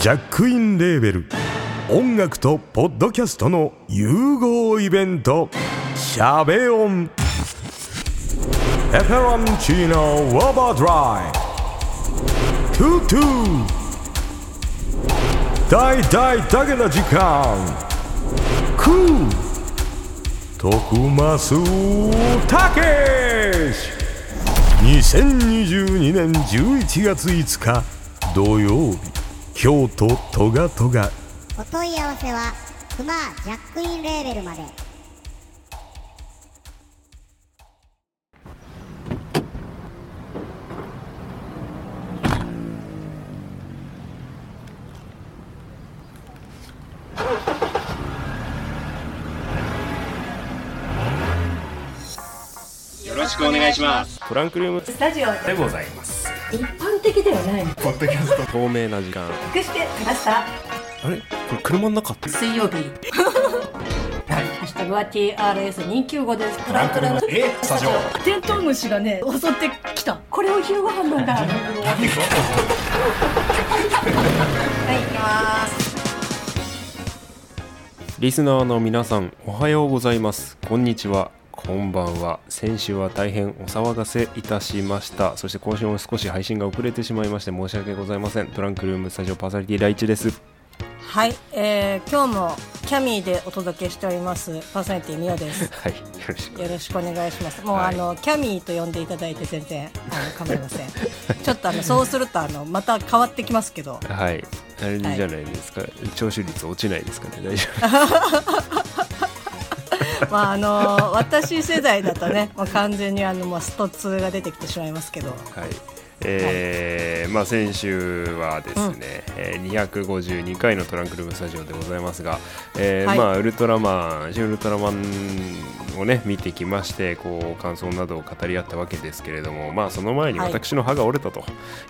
ジャックインレーベル。音楽とポッドキャストの融合イベント「シャベオン」「エフェロンチーノ。ウォーバードライ」「トゥトゥ」大大だけの時間。クー。徳マスたけし2022年11月5日土曜日。京都トガトガ。お問い合わせはクマジャックインレーベルまで。よろしくお願いします。トランクルームスタジオでございます。一般的ではない。のポッドキャスト透明な時間。隠してきました。あれ？これ車の中って？水曜日。ハッシュタグは TRS295 です。トランクルーム。え？スタジオ。テントウムシがね襲ってきた。これお昼ご飯なんだ はい行きます。リスナーの皆さんおはようございます。こんにちはこんばんは。先週は大変お騒がせいたしました。そして今週も少し配信が遅れてしまいまして申し訳ございません。トランクルームスタジオパーソナリティ第一です。はい、えー、今日もキャミーでお届けしております。パーソナリティミオです。はいよろしく。よろしくお願いします。もう、はい。あのキャミーと呼んでいただいて全然あの構いません。ちょっとあのそうするとあのまた変わってきますけど、はい。あれじゃないですか、聴取率落ちないですかね。大丈夫 まああの私世代だとね、もう完全にあのもうスト2が出てきてしまいますけど、はい。えーまあ、先週はですね、えー252回のトランクルームスタジオでございますが、えーはい。まあ、ウルトラマン新ウルトラマンをね見てきましてこう感想などを語り合ったわけですけれども、まあ、その前にはい。私の歯が折れたと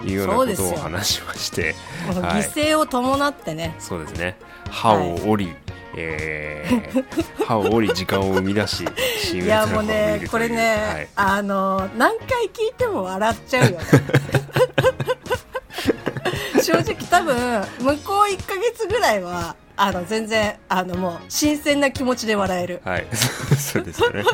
いうようなことを話しまして、はい。犠牲を伴ってね、そうですね。歯を折り、えー歯を折り時間を生み出しシン・ウルトいやもうねこれね、はいあの何回聞いても笑っちゃうよね。正直多分向こう1ヶ月ぐらいはあの全然あのもう新鮮な気持ちで笑える。はい、そうですよね。はい。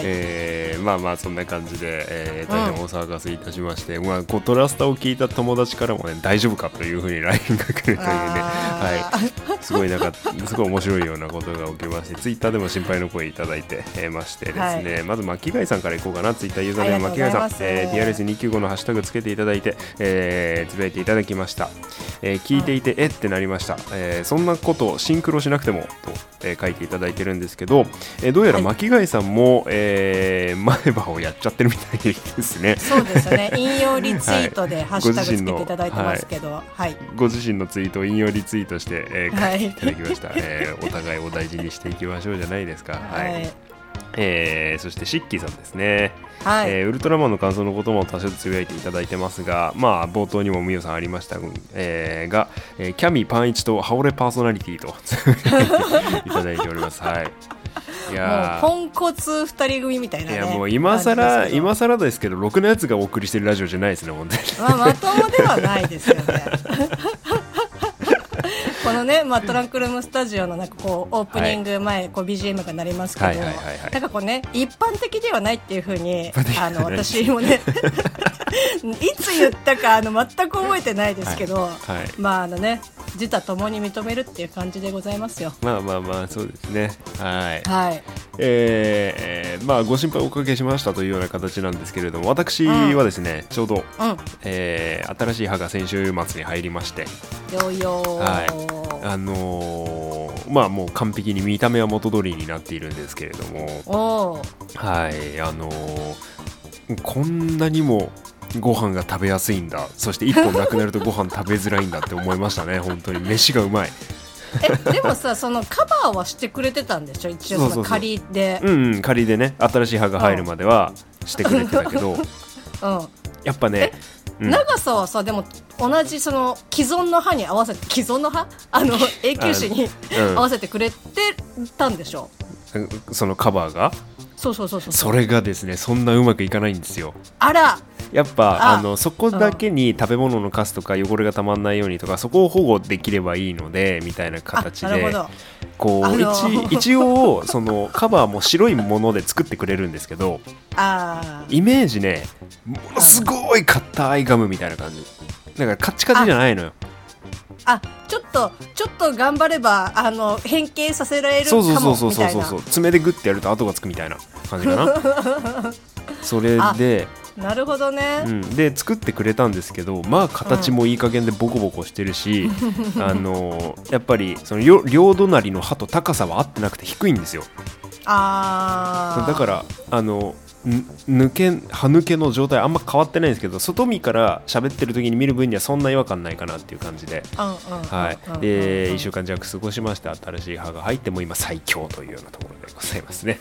はい。えーまあまあそんな感じで、えー、大変お騒がせいたしまして、まあこうトラスタを聞いた友達からもね大丈夫かというふうに LINE が来るというね、あはい、すごいなんかすごい面白いようなことが起きまして、ツイッターでも心配の声いただいて、えーましてですね、まず巻貝さんからいこうかな、ツイッターユーザーネームあ巻貝さん。えー、DRS295 のハッシュタグつけていただいて、えーつぶやいていただきました。えー聞いていて、えってなりました、えーそんなことシンクロしなくてもと、えー書いていただいてるんですけど、えーどうやらはい。巻貝さんも、えー前歯をやっちゃってるみたいですね。そうですね。引用リツイートでハッシュタグつけていただいてますけど、はい、ご自身のツイートを引用リツイートして、えーはい。書いていただきました、えーお互いお大事にしていきましょうじゃないですか。はい。はい、えーそしてシッキーさんですね、はい、えーウルトラマンの感想のことも多少つぶやいていただいてますが、まあ、冒頭にもみおさんありました、えーが、えーキャミパンイチとハオレパーソナリティとつぶやいていただいております。はい、いもうやーポンコツ二人組みたいな、ね、いやもう今更今更ですけどろくなやつがお送りしてるラジオじゃないですね本当に。まあ、まともではないですよね。このね、まあ、トランクルームスタジオのなんかこうオープニング前、こう BGM が鳴りますけど、なんかこうね一般的ではないっていうふうにあの私もね いつ言ったかあの全く覚えてないですけど、はい。まああのね自他ともに認めるっていう感じでございますよ。まあまあまあそうですね。はい。はい、えーまあご心配おかけしましたというような形なんですけれども私はですね、ちょうど、うん、えー新しい歯が先週末に入りまして。よーよー、はいあのーまあもう完璧に見た目は元通りになっているんですけれども。はいあのーこんなにもご飯が食べやすいんだ。そして1本なくなるとご飯食べづらいんだって思いましたね。本当に。飯がうまい。えでもさそのカバーはしてくれてたんでしょ？一応その仮で。うんうん仮でね。新しい歯が入るまではしてくれてたけど。うん。やっぱね、うん長さはさでも同じその既存の歯に合わせて既存の歯？あの 永久歯にうん合わせてくれてたんでしょ？そのカバーが？そうそうそうそう。それがですねそんなうまくいかないんですよ。あら！やっぱああのそこだけに食べ物のカスとか汚れがたまんないようにとかそこを保護できればいいのでみたいな形で。あなるほどこう、あの。一一応そのカバーも白いもので作ってくれるんですけどイメージねものすごい硬いガムみたいな感じ。だからカッチカチじゃないのよ。あちょっとちょっと頑張ればあの変形させられるかそうそうもそうそうそうそう。そう爪でグッてやると跡がつくみたいな感じかな。それで、なるほどね、うん、で作ってくれたんですけどまあ形もいい加減でボコボコしてるし、あのやっぱりその両両隣の歯と高さは合ってなくて低いんですよ。ああだからあのん抜け歯抜けの状態あんま変わってないんですけど外見から喋ってる時に見る分にはそんな違和感ないかなっていう感じで、うんうんうんはいうんうんでうん。1週間弱過ごしまして新しい歯が入っても今最強というようなところでございますね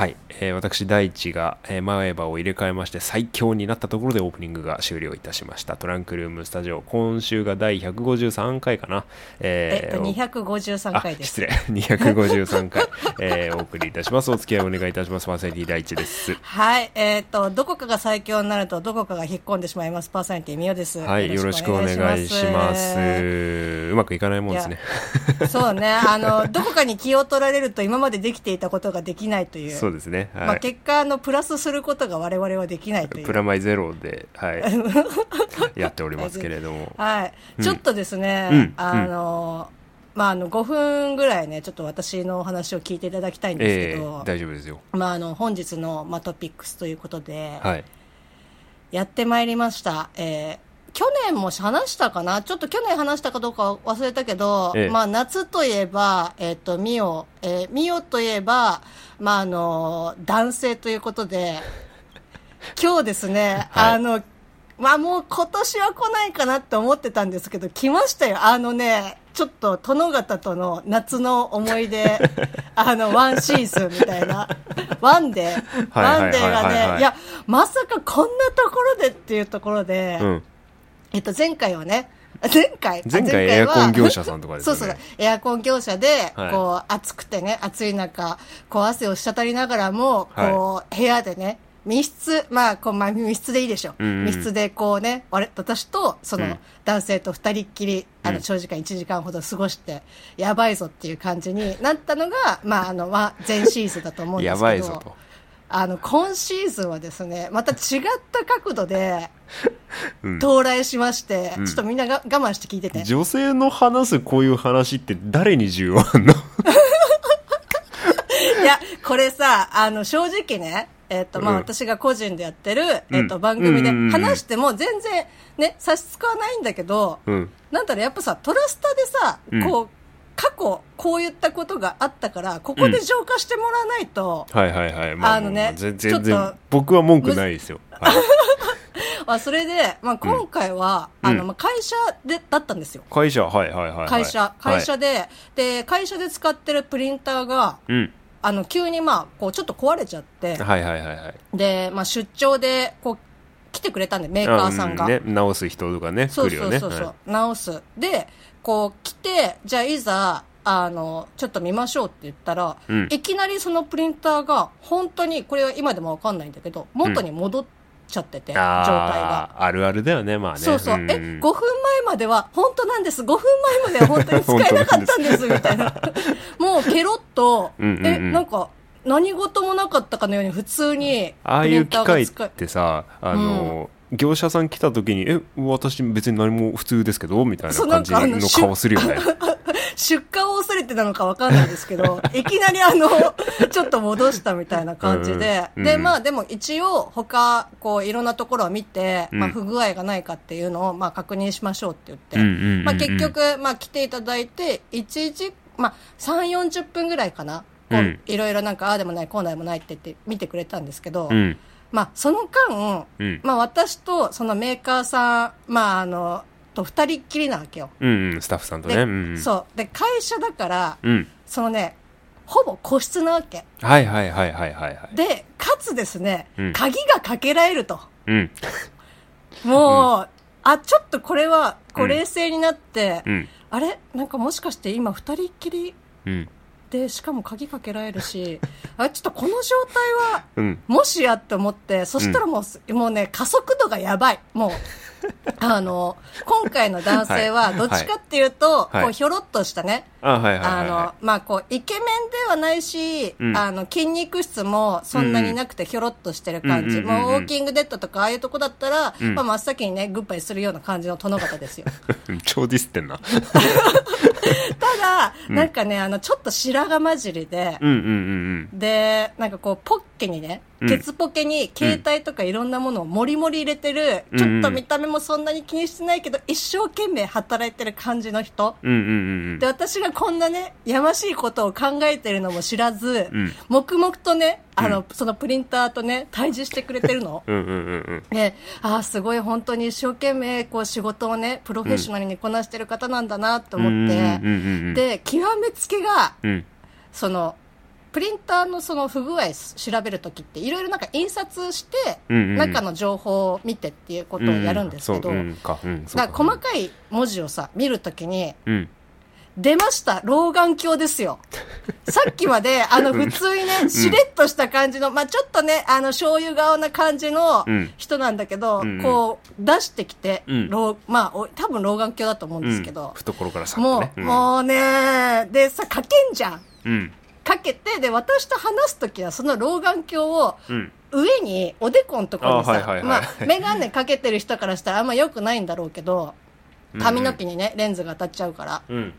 はい、えー私大地が、えー前歯を入れ替えまして最強になったところでオープニングが終了いたしました。トランクルームスタジオ今週が第153回かな。えっとお253回です。あ失礼。253回、えーお送りいたします。お付き合いお願いいたします。パーソナリティ第一です。はいえっ、とどこかが最強になるとどこかが引っ込んでしまいます。パーソナリティみおです。はいよろしくお願いします。うまくいかないもんですね。そうね。あのどこかに気を取られると今までできていたことができないという。そうですねはい、まあ、結果あのプラスすることが我々はできないという。プラマイゼロで、はい、やっておりますけれども。はい、うん。ちょっとですね、うんあの、まあ、あの5分ぐらいねちょっと私のお話を聞いていただきたいんですえけど、ー、大丈夫ですよ。まあ、あの本日の、まあ、トピックスということで、はい。やってまいりました、えー去年も話したかな？ちょっと去年話したかどうか忘れたけど、ええ。まあ、夏といえば、えっ、と、ミオ、えーミオといえば、まあ、あの、男性ということで、今日ですね、はい。あの、まあもう今年は来ないかなって思ってたんですけど、来ましたよ。あのね、ちょっと殿方との夏の思い出、あの、ワンシーズンみたいな、ワンデー、はい。ワンデーがね、いや、まさかこんなところでっていうところで、うんえっと、前回はね、前回前回エアコン業者さんとかですよね。そうそう、エアコン業者で、はい。こう、暑くてね、暑い中、こう、汗を滴りながらも、はい。こう、部屋でね、密室、まあ、こう、まあ、密室でいいでしょ。う。んうん。密室でこうね、我私と、その、うん。男性と二人っきり、あの、うん長時間1時間ほど過ごして、やばいぞっていう感じになったのが、まあ、あの、まあ、前シーズンだと思うんですけど。やばいぞとあの、今シーズンはですね、また違った角度で、うん。到来しまして、うん。ちょっとみんなが我慢して聞いてて。女性の話すこういう話って誰に需要あんの？いや、これさ、あの、正直ね、えっ、と、まあ、うん私が個人でやってる、えっ、と、うん番組でうんうんうん話しても全然、ね、差し支わないんだけど、うん。なんだろう、やっぱさ、トラスタでさ、うん。こう、過去、こういったことがあったから、ここで浄化してもらわないと、はいはいはい。まああのね全然僕は文句ないですよ、はい。まあ、それで、まあ、今回は、あの、うんまあ、会社で、だったんですよ。会社はいはいはい、はい、会社、会社で、で、で、会社で使ってるプリンターが、うん。あの、急にまあ、こう、ちょっと壊れちゃって、はいはいはいはい。で、まあ、出張で、こう、来てくれたんで、メーカーさんが。あうんね、直す人とかねそう来るよね。そうそうそう、は直す。で、こう、来て、じゃあ、いざ、あの、ちょっと見ましょうって言ったら、うんいきなりそのプリンターが、本当に、これは今でもわかんないんだけど、元に戻っちゃってて、い状態が。あーあるあるだよねまあねそうそう。んえ、5分前までは、本当なんです。5分前までは本当に使えなかったんです、みたいな。もう、ケロッと、うんうんうんえ、なんか、何事もなかったかのように普通に、ああいう機械っプリンターが使えてさあの、業者さん来た時に「え私別に何も普通ですけど」みたいな感じのの顔するよね。出荷を恐れてたのかわかんないですけど、いきなりあの、ちょっと戻したみたいな感じで、で、うんうん。まあでも一応他、こういろんなところを見て、うん。まあ不具合がないかっていうのを、まあ確認しましょうって言って、うんうんうんうん。まあ結局、まあ来ていただいて、1時、まあ3、40分ぐらいかな。いろいろなんか、ああでもない、こうでもないって言って見てくれたんですけど、うんまあその間、うん。まあ私とそのメーカーさん、まああの、と二人っきりなわけよ。うんうんスタッフさんとで、ねうんうん。そう。で、会社だから、うん。そのね、ほぼ個室なわけ。はいはいはいはいはいはい。で、かつですね、うん。鍵がかけられると。うん。もう、あ、ちょっとこれは、こううん。冷静になって、うん。あれ？なんかもしかして今二人っきり？うんでしかも鍵かけられるし あちょっとこの状態はうん。もしやって思ってそしたらもう,、もうね加速度がやばい。もう あの今回の男性はどっちかっていうと、はい。こうひょろっとしたね、あはいあはの、まあ、こう、イケメンではないし、うんあの、筋肉質もそんなになくてひょろっとしてる感じ。うんうんうんうんもう、ウォーキングデッドとか、ああいうとこだったら、うん。まあ、真っ先にね、グッバイするような感じの殿方ですよ。い 超ディスってんな ただ、なんかね、あの、ちょっと白髪混じりで、うんうんうんで、なんかこう、ポッケにね、うんケツポケに携帯とかいろんなものをもりもり入れてる、うん。ちょっと見た目もそんなに気にしてないけど、一生懸命働いてる感じの人。うんうんうんうん。で、私がこんなね、やましいことを考えてるのも知らず、うん。黙々とね、あの、そのプリンターとね、対峙してくれてるの。うんうんうんうん。で、ああ、すごい本当に一生懸命、こう仕事をね、プロフェッショナルにこなしてる方なんだなと思って、うんうんうんうん。で、極めつけが、うん。その、プリンターのその不具合調べるときって、いろいろなんか印刷して、中の情報を見てっていうことをやるんですけど、だから細かい文字をさ、見るときに、うん。出ました老眼鏡ですよ。さっきまで、あの、普通にね、しれっとした感じの、まあちょっとね、あの、醤油顔な感じのうん。人なんだけど、こう、出してきて、まあお多分老眼鏡だと思うんですけど、懐からさっもう、もうね、でさ、かけんじゃん。うんかけて、で、私と話すときは、その老眼鏡を、うん。上に、おでこのところにさ、あはいはいはい。まあ、メガネかけてる人からしたらあんま良くないんだろうけど、髪の毛にね、レンズが当たっちゃうから。うん。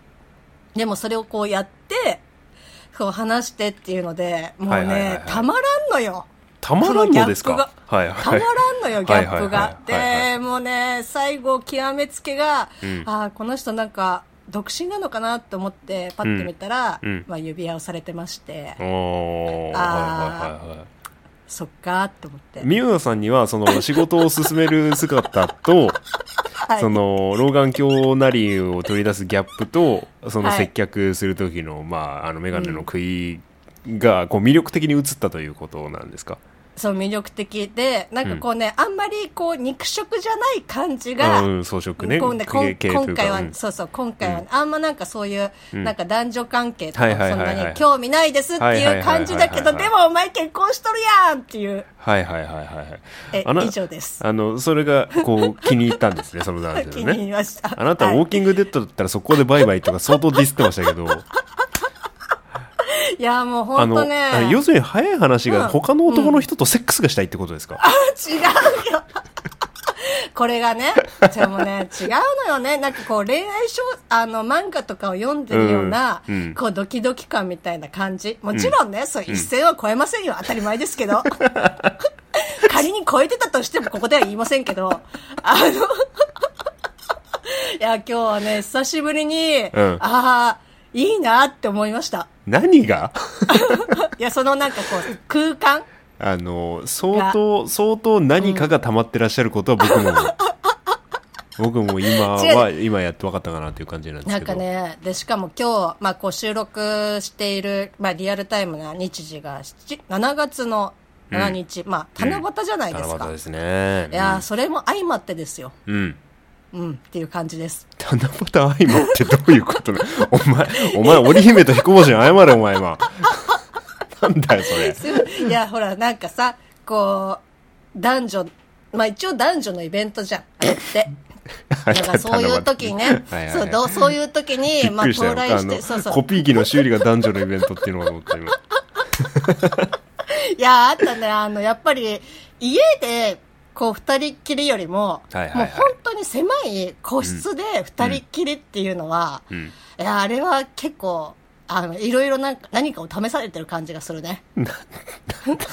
でもそれをこうやって、こう話してっていうので、もうはいはいはいはい、ねたまらんのよ。たまらんのですか？はいはい。たまらんのよ、ギャップはいはいが。はい。はいはいで、もうね、最後、極めつけが、うん。ああ、この人なんか、独身なのかなと思って、パッて見たら、うん。うん。まあ、指輪をされてまして、おー。はいはいはいはいそっかーって思って。ミュウさんにはその仕事を進める姿と、はい。その老眼鏡なりを取り出すギャップとそのはい。接客する時の、まああの眼鏡の食いがこう魅力的に映ったということなんですか、そう、魅力的で、なんかこうね、あんまりこう、肉食じゃない感じが、うん、装飾ね。こうねこ今回は、うん。そうそう、今回は、あんまなんかそういう、ん。なんか男女関係とかはいはいそんはいはい。なに興味ないですっていう感じだけど、はいはいはいはいでもお前結婚しとるやんっていう、はいはいはいはいえあな以上です。あのそれがこう気に入ったんですねその男 気に入りました。あなたウォーキングデッドだったらそこでバイバイとか相当ディスってましたけどいや、もう本当ね。要するに早い話うんが他の男の人とセックスがしたいってことですか、違うよ。これがね、でもね、違うのよね。なんかこう恋愛小、あの漫画とかを読んでるような、うんうんこうドキドキ感みたいな感じ。もちろんね、そう一線は超えませんよ。当たり前ですけど。仮に超えてたとしてもここでは言いませんけど、あの、いや、今日はね、久しぶりに、んああ、いいなって思いました。何が？いや、そのなんかこう、空間？あの相当相当何かが溜まってらっしゃることは僕も、僕も今は今やって分かったかなっていう感じなんですなんけどかね、で、しかも今日、まあ、こう収録している、まあ、リアルタイムな日時が7、7月の7日、まあ、七夕じゃないですか。七夕ですね。いやー、それも相まってですよ。うんうん、っていう感じです。七夕相まってどういうことな お前お前織姫と彦星に謝れお前はなんだよそれ。いいや、ほら、なんかさ、こう、男女、まあ一応男女のイベントじゃん、あれって。だからそういう時にねそうそういう時びに、まあ到来して、そうそう。コ。ピー機の修理が男女のイベントっていうのが思った今。いや、あったね、あの、やっぱり、家で、こう、二人っきりよりも、はいはいはい。もう本当に狭い個室で二人っきりっていうのは、うん。いや、あれは結構、あの、いろいろなんか、何かを試されてる感じがするね。なんだ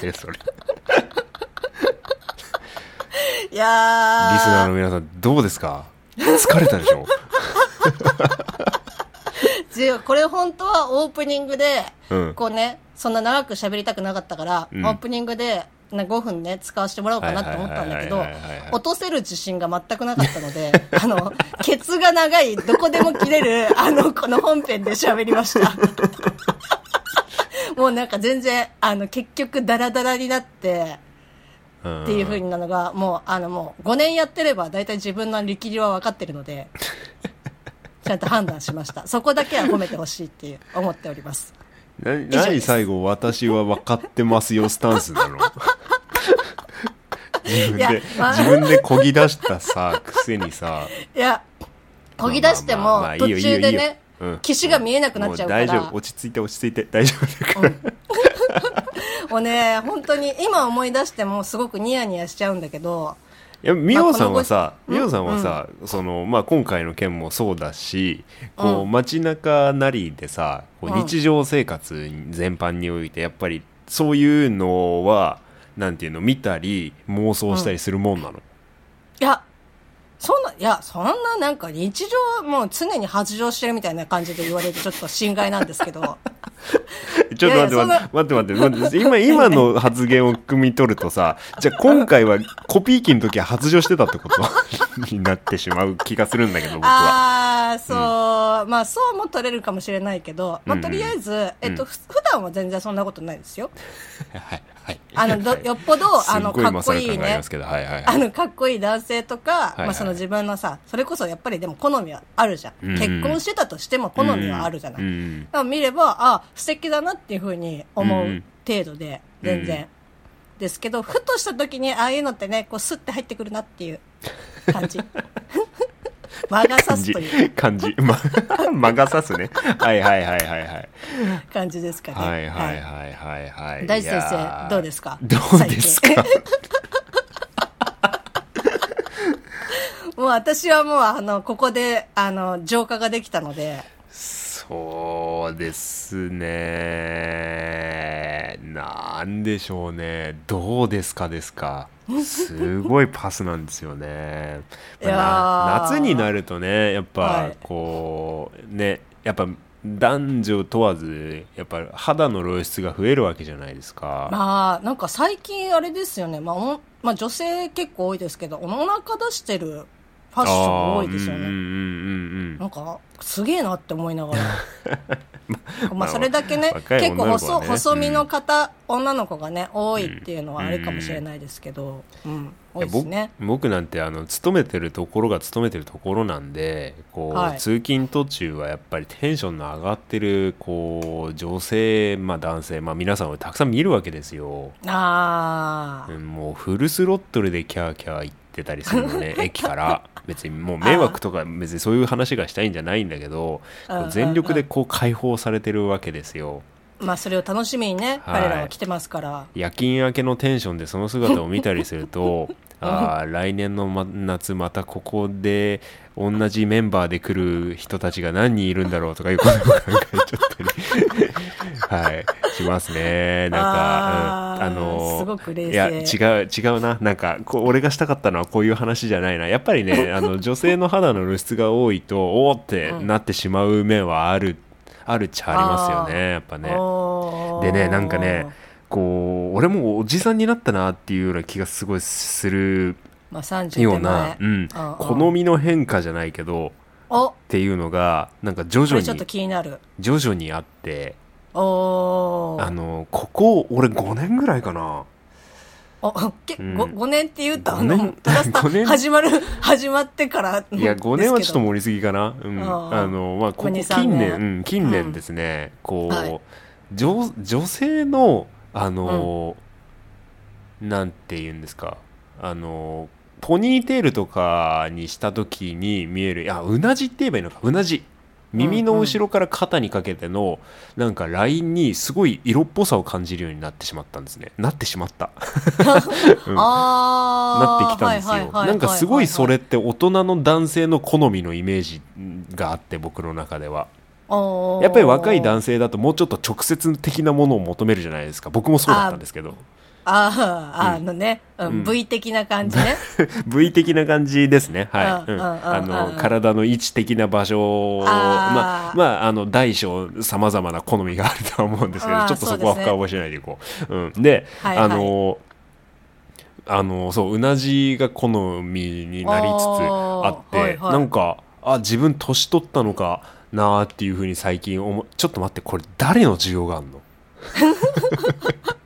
よそれ。いやー。リスナーの皆さんどうですか？疲れたでしょ？違うこれ本当はオープニングで、うん。こうね、そんな長く喋りたくなかったから、うん。オープニングで、な5分ね、使わせてもらおうかなと思ったんだけど落とせる自信が全くなかったので、あの、ケツが長い、どこでも切れる、あの、この本編で喋りました。もうなんか全然、あの、結局ダラダラになって、っっていう風になるのが、もう、あの、もう5年やってれば大体自分の力量は分かってるので、ちゃんと判断しました。そこだけは褒めてほしいっていう、思っております。な何最後私は分かってますよスタンスなの？自分でまあ。自分でこぎ出したさくせにさ。いや、こぎ出しても途中でねうん、岸が見えなくなっちゃうから。も大丈夫。落ち着いて落ち着いて大丈夫だから、もうね、本当に今思い出してもすごくニヤニヤしちゃうんだけど、いや美桜さんはさ美桜さんはさ、そのまあ、今回の件もそうだしこう街中なりでさこううん。日常生活全般においてやっぱりそういうのはなんていうの見たり妄想したりするもんなの、いや、そんな、いや、そんななんか日常、もう常に発情してるみたいな感じで言われるとちょっと心外なんですけど、ちょっと待っていやいや待って待って待って待って今今の発言を汲み取るとさじゃあ今回はコピー機の時は発情してたってこと？になってしまう気がするんだけど僕は。ああ、そう、まあそうも取れるかもしれないけど、まあうん。とりあえず、えっと、うん。ふ普段は全然そんなことないですよ。はいはいあの、どよっぽど、あの、かっこいいねあの、かっこいい男性とか、いはいまあその自分のさ、それこそやっぱりでも好みはあるじゃん。結婚してたとしても好みはあるじゃない。だから見れば、あ、素敵だなっていうふうに思う程度で、全然。ですけど、ふとした時に、ああいうのってね、こう、スッて入ってくるなっていう感じ。魔が差すという。感じま魔 が差すね。はいはいはいはいはい。感じですかね。はいはいはい。はいはい大地先生どうですか？どうですか？もう私はもう、あの、ここで、あの、浄化ができたので、そうですね。なんでしょうね。どうですかですか。すごいパスなんですよね。いやー。な夏になるとねやっはい。ぱこうねやっぱ男女問わずやっぱ肌の露出が増えるわけじゃないですか、まあ、なんか最近あれですよね。まあ、おまあ女性結構多いですけど、お腹出してるファッション多いですよね。うんうんうんうんなんか、すげえなって思いながら。ま まあ あ、それだけね、若い結構細,、細身の方、女の子がね、多いっていうのはあるかもしれないですけど、うん、多いですね。僕僕なんてあの勤めてるところが勤めてるところなんでこう、はい。通勤途中はやっぱりテンションの上がってるこう女性、まあ、男性、まあ、皆さんをたくさん見るわけですよ、ああ、うんもうフルスロットルでキャーキャー言ってたりするのね 駅から。別にもう迷惑とか別にそういう話がしたいんじゃないんだけど全力でこう解放されてるわけですよ。まあそれを楽しみにね、はい。彼らは来てますから。夜勤明けのテンションでその姿を見たりすると ああ来年の、ま、夏またここで同じメンバーで来る人たちが何人いるんだろうとかいうことを考えちゃったりはい。しますね。なんかあーうん、あのすごく冷静。いや違う違うな。なんかこう俺がしたかったのはこういう話じゃないな。やっぱりね あの女性の肌の露出が多いとおおってなってしまう面はあるあるっちゃありますよねやっぱね。でねなんかねこう俺もおじさんになったなっていうような気がすごいするまあ30ような、うん、うん好みの変化じゃないけどお。っていうのがなんか徐々これちょっとに気になる。徐々にあってあのここ俺5年ぐらいかな。おけうん。ご 5, 年って言うと、あの、トラスタ 五年。始まる、始まってから。いや5年はちょっとも盛りすぎかな、うん、あのまあここここ2 3近年、年うん、近年ですね、こう、はい。女女性のあの、なんて言うんですか。あのポニーテールとかにした時に見えるあうなじって言えばいいのか。うなじ耳の後ろから肩にかけてのなんかラインにすごい色っぽさを感じるようになってしまったんですねなってしまった うんなってきたんですよ。なんかすごいそれって大人の男性の好みのイメージがあって僕の中では。やっぱり若い男性だともうちょっと直接的なものを求めるじゃないですか。僕もそうだったんですけど。あーあのね、うんうん。V 的な感じね。V 的な感じですね。はい。あのうん。体の位置的な場所をまあまああの大小さまざまな好みがあるとは思うんですけどちょっとそこは深覚えしないでいこう。うん、で、あのあのそううなじが好みになりつつあって、はなんかあ自分年取ったのかなーっていうふうに最近思う。ちょっと待ってこれ誰の需要があるの？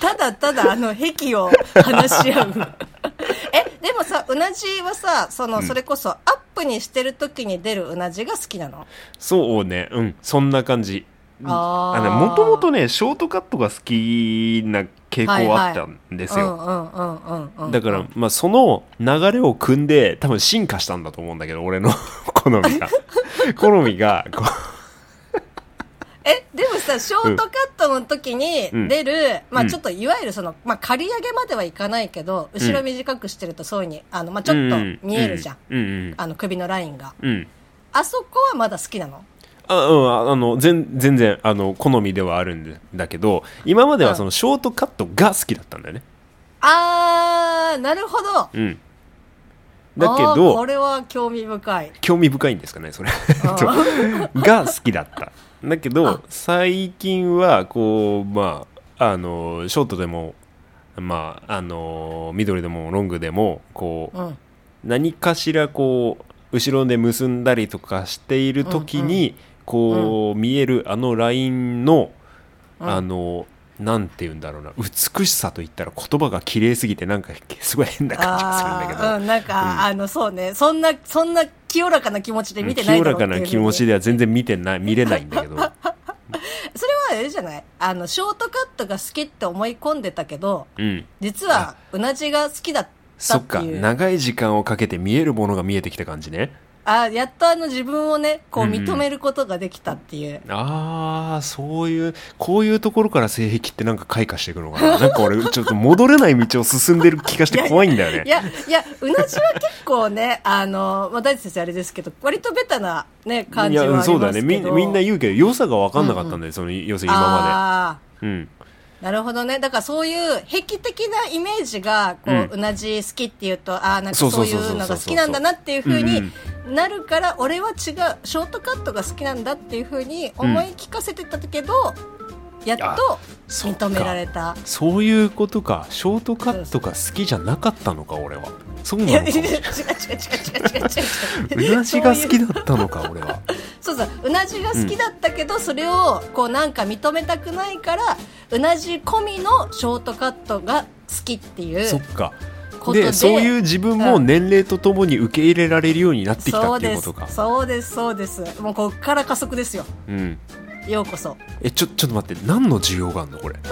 ただただあの癖を話し合う。え、でもさ、うなじはさ、その、それこそアップにしてる時に出るうなじが好きなの？そうね。うん。そんな感じ。あー。のもともとねショートカットが好きな傾向あったんですよ、うんうんうんうんうんだから、まあ、その流れを組んで多分進化したんだと思うんだけど俺の 好みが。好みがこえでもさショートカットの時にうん。出る、まうん。あちょっといわゆるその、まあ、刈り上げまではいかないけど後ろ短くしてるとそういうふうにあの、まあ、ちょっと見えるじゃん、うん。うん。あの首のラインが。うん、うんあそこはまだ好きなの？あうん、あの全全然あの好みではあるんだけど今まではそのショートカットが好きだったんだよね、あーなるほど。うん、だけあーこどれは興味深い。興味深いんですかねそれ。が好きだっただけあ。ど最近はこうまああのショートでもまああのミドルでもロングでもこう、うん。何かしらこう後ろで結んだりとかしている時に、こう、見えるあのラインの、うん。あのなんて言うんだろうな美しさといったら言葉が綺麗すぎてなんかすごい変な感じがするんだけど、うん、なんか、うん。あの、そうね、そんな、そんな清らかな気持ちで見てない清だろうっていうらかな気持ちでは全然見てない見れないんだけど。それはあれじゃない？あの、ショートカットが好きって思い込んでたけど、うん。実は、うなじが好きだったそってかっいう。長い時間をかけて見えるものが見えてきた感じねあやっとあの自分をね、こううんうん認めることができたっていう。ああそういうこういうところから性癖ってなんか開花していくのかな。なんか俺ちょっと戻れない道を進んでる気がして怖いんだよね。いや、いや、うなじは結構ね、あの、まあ、大地先生あれですけど、割とベタなね、感じはありますけど。そうだね。みみんな言うけど良さが分かんなかったんだよ、その要するに今まあでうん。あ、なるほどね。だからそういう癖的なイメージが、こう、うなじ好きっていうと、ああ、なんかそういそうのが好きなんだなっていうふうにうんなるから、俺は違う、ショートカットが好きなんだっていうふうに思い聞かせてたけど、やっと認められた。そういうことか。ショートカットが好きじゃなかったのか俺は。そうなのか違う違う違う違う違う違う違う。うなじが好きだったのか俺はそうそううなじが好きだったけど、それをこうなんか認めたくないからうなじ込みのショートカットが好きっていうそっか。ででそういう自分も年齢とともに受け入れられるようになってきたっていうことか。そうですそうですもうこっから加速ですよ。うん。ようこそ。えちょちょっと待って何の需要があるのこれ？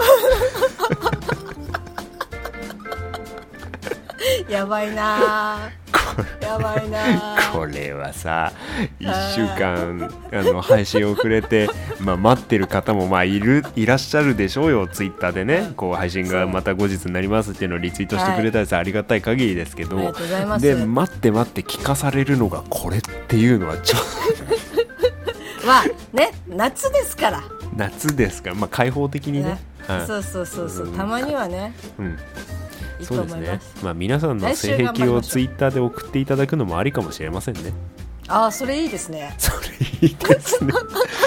やばいな。ーやばいな。ーこれはさ1週間あの配信遅れて、まあ、待ってる方もまあいるいらっしゃるでしょうよツイッターでね。こう配信がまた後日になりますっていうのをリツイートしてくれたりさ、ありがたい限りですけどで待って待って聞かされるのがこれっていうのはちょっと まあね夏ですから。夏ですか？ら、まあ、開放的にね。ね。はい。そうそうそうそう。うん。たまにはね。うんいいとそうですね。思います。まあ皆さんの性癖をツイッターで送っていただくのもありかもしれませんね。ああそれいいですね。それいいですね。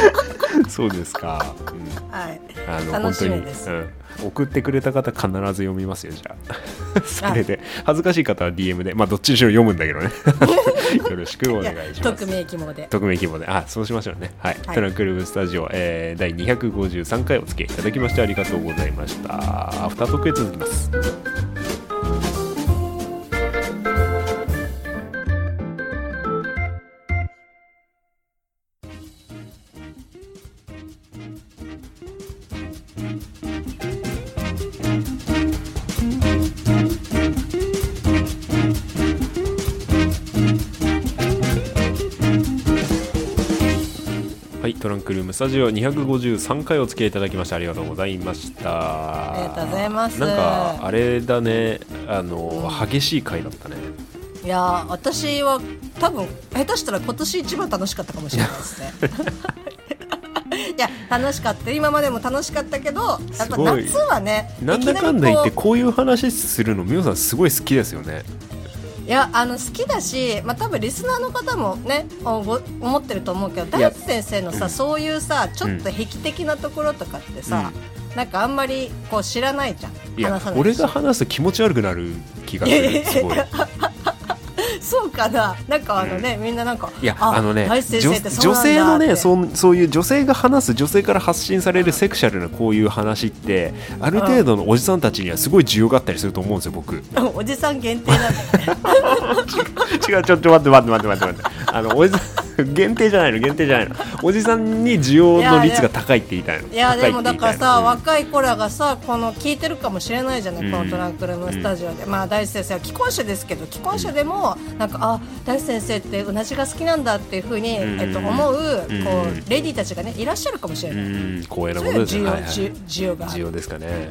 そうですか、うん。はい。あの楽本当に、しみです。うん、送ってくれた方必ず読みますよじゃあ。それで。恥ずかしい方は DM で。まあどっちにしろ読むんだけどね。よろしくお願いします。匿名希望で。匿名希望で。あそうしましょうね。はい、はい。トランクルームスタジオ、えー第253回お付き合いいただきましてありがとうございました。アフタートークへ続きますクルームスタジオ253回お付き合いいただきましてありがとうございました。ありがとうございます。なんかあれだね。あの激しい回だったね。いやー私は多分下手したら今年一番楽しかったかもしれないですね。いや楽しかった。今までも楽しかったけどやっぱ夏はねなんだかんだ言ってここういう話するのみおさんすごい好きですよね。ういやあの好きだし、まあ、多分リスナーの方もねおご思ってると思うけど大地先生のさ、うん。そういうさちょっと癖的なところとかってさ、なんかあんまりこう知らないじゃん。いや話さないし。俺が話すと気持ち悪くなる気がする。すごい そうかな。なんかあのね、みんななんかいやあのね女性のねそうそういう女性が話す女性から発信されるセクシャルなこういう話ってある程度のおじさんたちにはすごい需要があったりすると思うんですよ僕。違うおじさん限定なんだよねちょちょっと待って待って待って待って待って。あのおじさん 限定じゃないの限定じゃないの。おじさんに需要の率が高いって言いたいの。いやでもだからさ、高いって言いたいの。若い子らがさこの聞いてるかもしれないじゃない、うん。このトランクルームスタジオで、まあ大地先生は既婚者ですけど既婚者でもなんかあ大地先生ってうなじが好きなんだっていうふうに、ん。えっと、思うこうん。うレディーたちがねいらっしゃるかもしれうない、ん。光栄なことですね、はいはい需需要が。需要ですかね。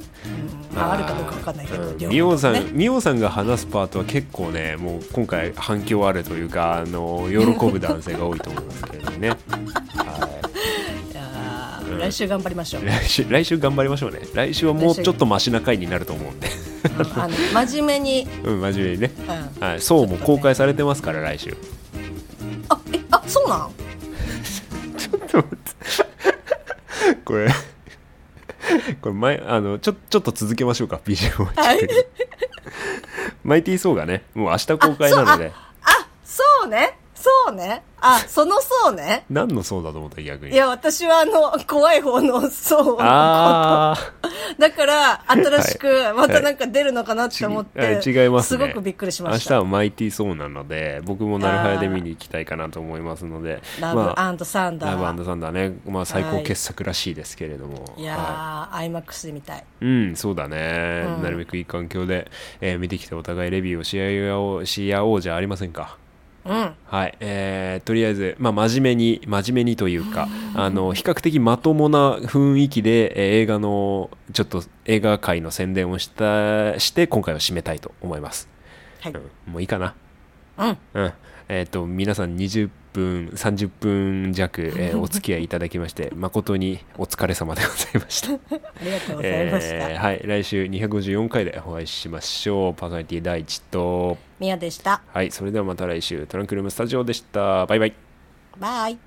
まあ、あるかどうかわかんないけど、うん。両ミオさん、ねミオさんが話すパートは結構ねもう今回反響あるというかあの喜ぶ男性が多いと思うんですけれどもね、はい。やー来週頑張りましょう、い、来週来週頑張りましょうね。来週はもうちょっとマシな回になると思うんで、うんあの真面目に、うん、真面目にね、うん、はい、そうも公開されてますから来週。あえあそうなん？ちょっと待って。これこれ前あのちょちょっと続けましょうか BGM を。はい。マイティー・ソーがねもう明日公開なので。あそうねそうね。あそのそうね。何のそうだと思った逆に？いや私はあの怖い方のそうああ だから新しくまたなんか出るのかなって思って、はい。違いますね。ごくびっくりしま明日したはマイティー・ソーなので僕もなるはやで見に行きたいかなと思いますのでラブまあサンダー、ラブサンダーね、まあ、最高傑作らしいですけれども、い。やはー、IMAX で見たい。いうんそうだね、うん。なるべくいい環境で、えー見てきてお互いレビューをし合おうし合おうじゃありませんかうん。はい、えーとりあえず、まあ、真面目に真面目にというかあの比較的まともな雰囲気で、えー映画のちょっと映画界の宣伝をしたして今回は締めたいと思います、はい。うん、もういいかな。うん。うん。えっ、と皆さん20分30分弱、えーお付き合いいただきまして 誠にお疲れ様でございました。ありがとうございました、えーはい。来週254回でお会いしましょう。パーソナリティ第一とミヤでした。はいそれではまた来週トランクルームスタジオでした。バイバイ。バイ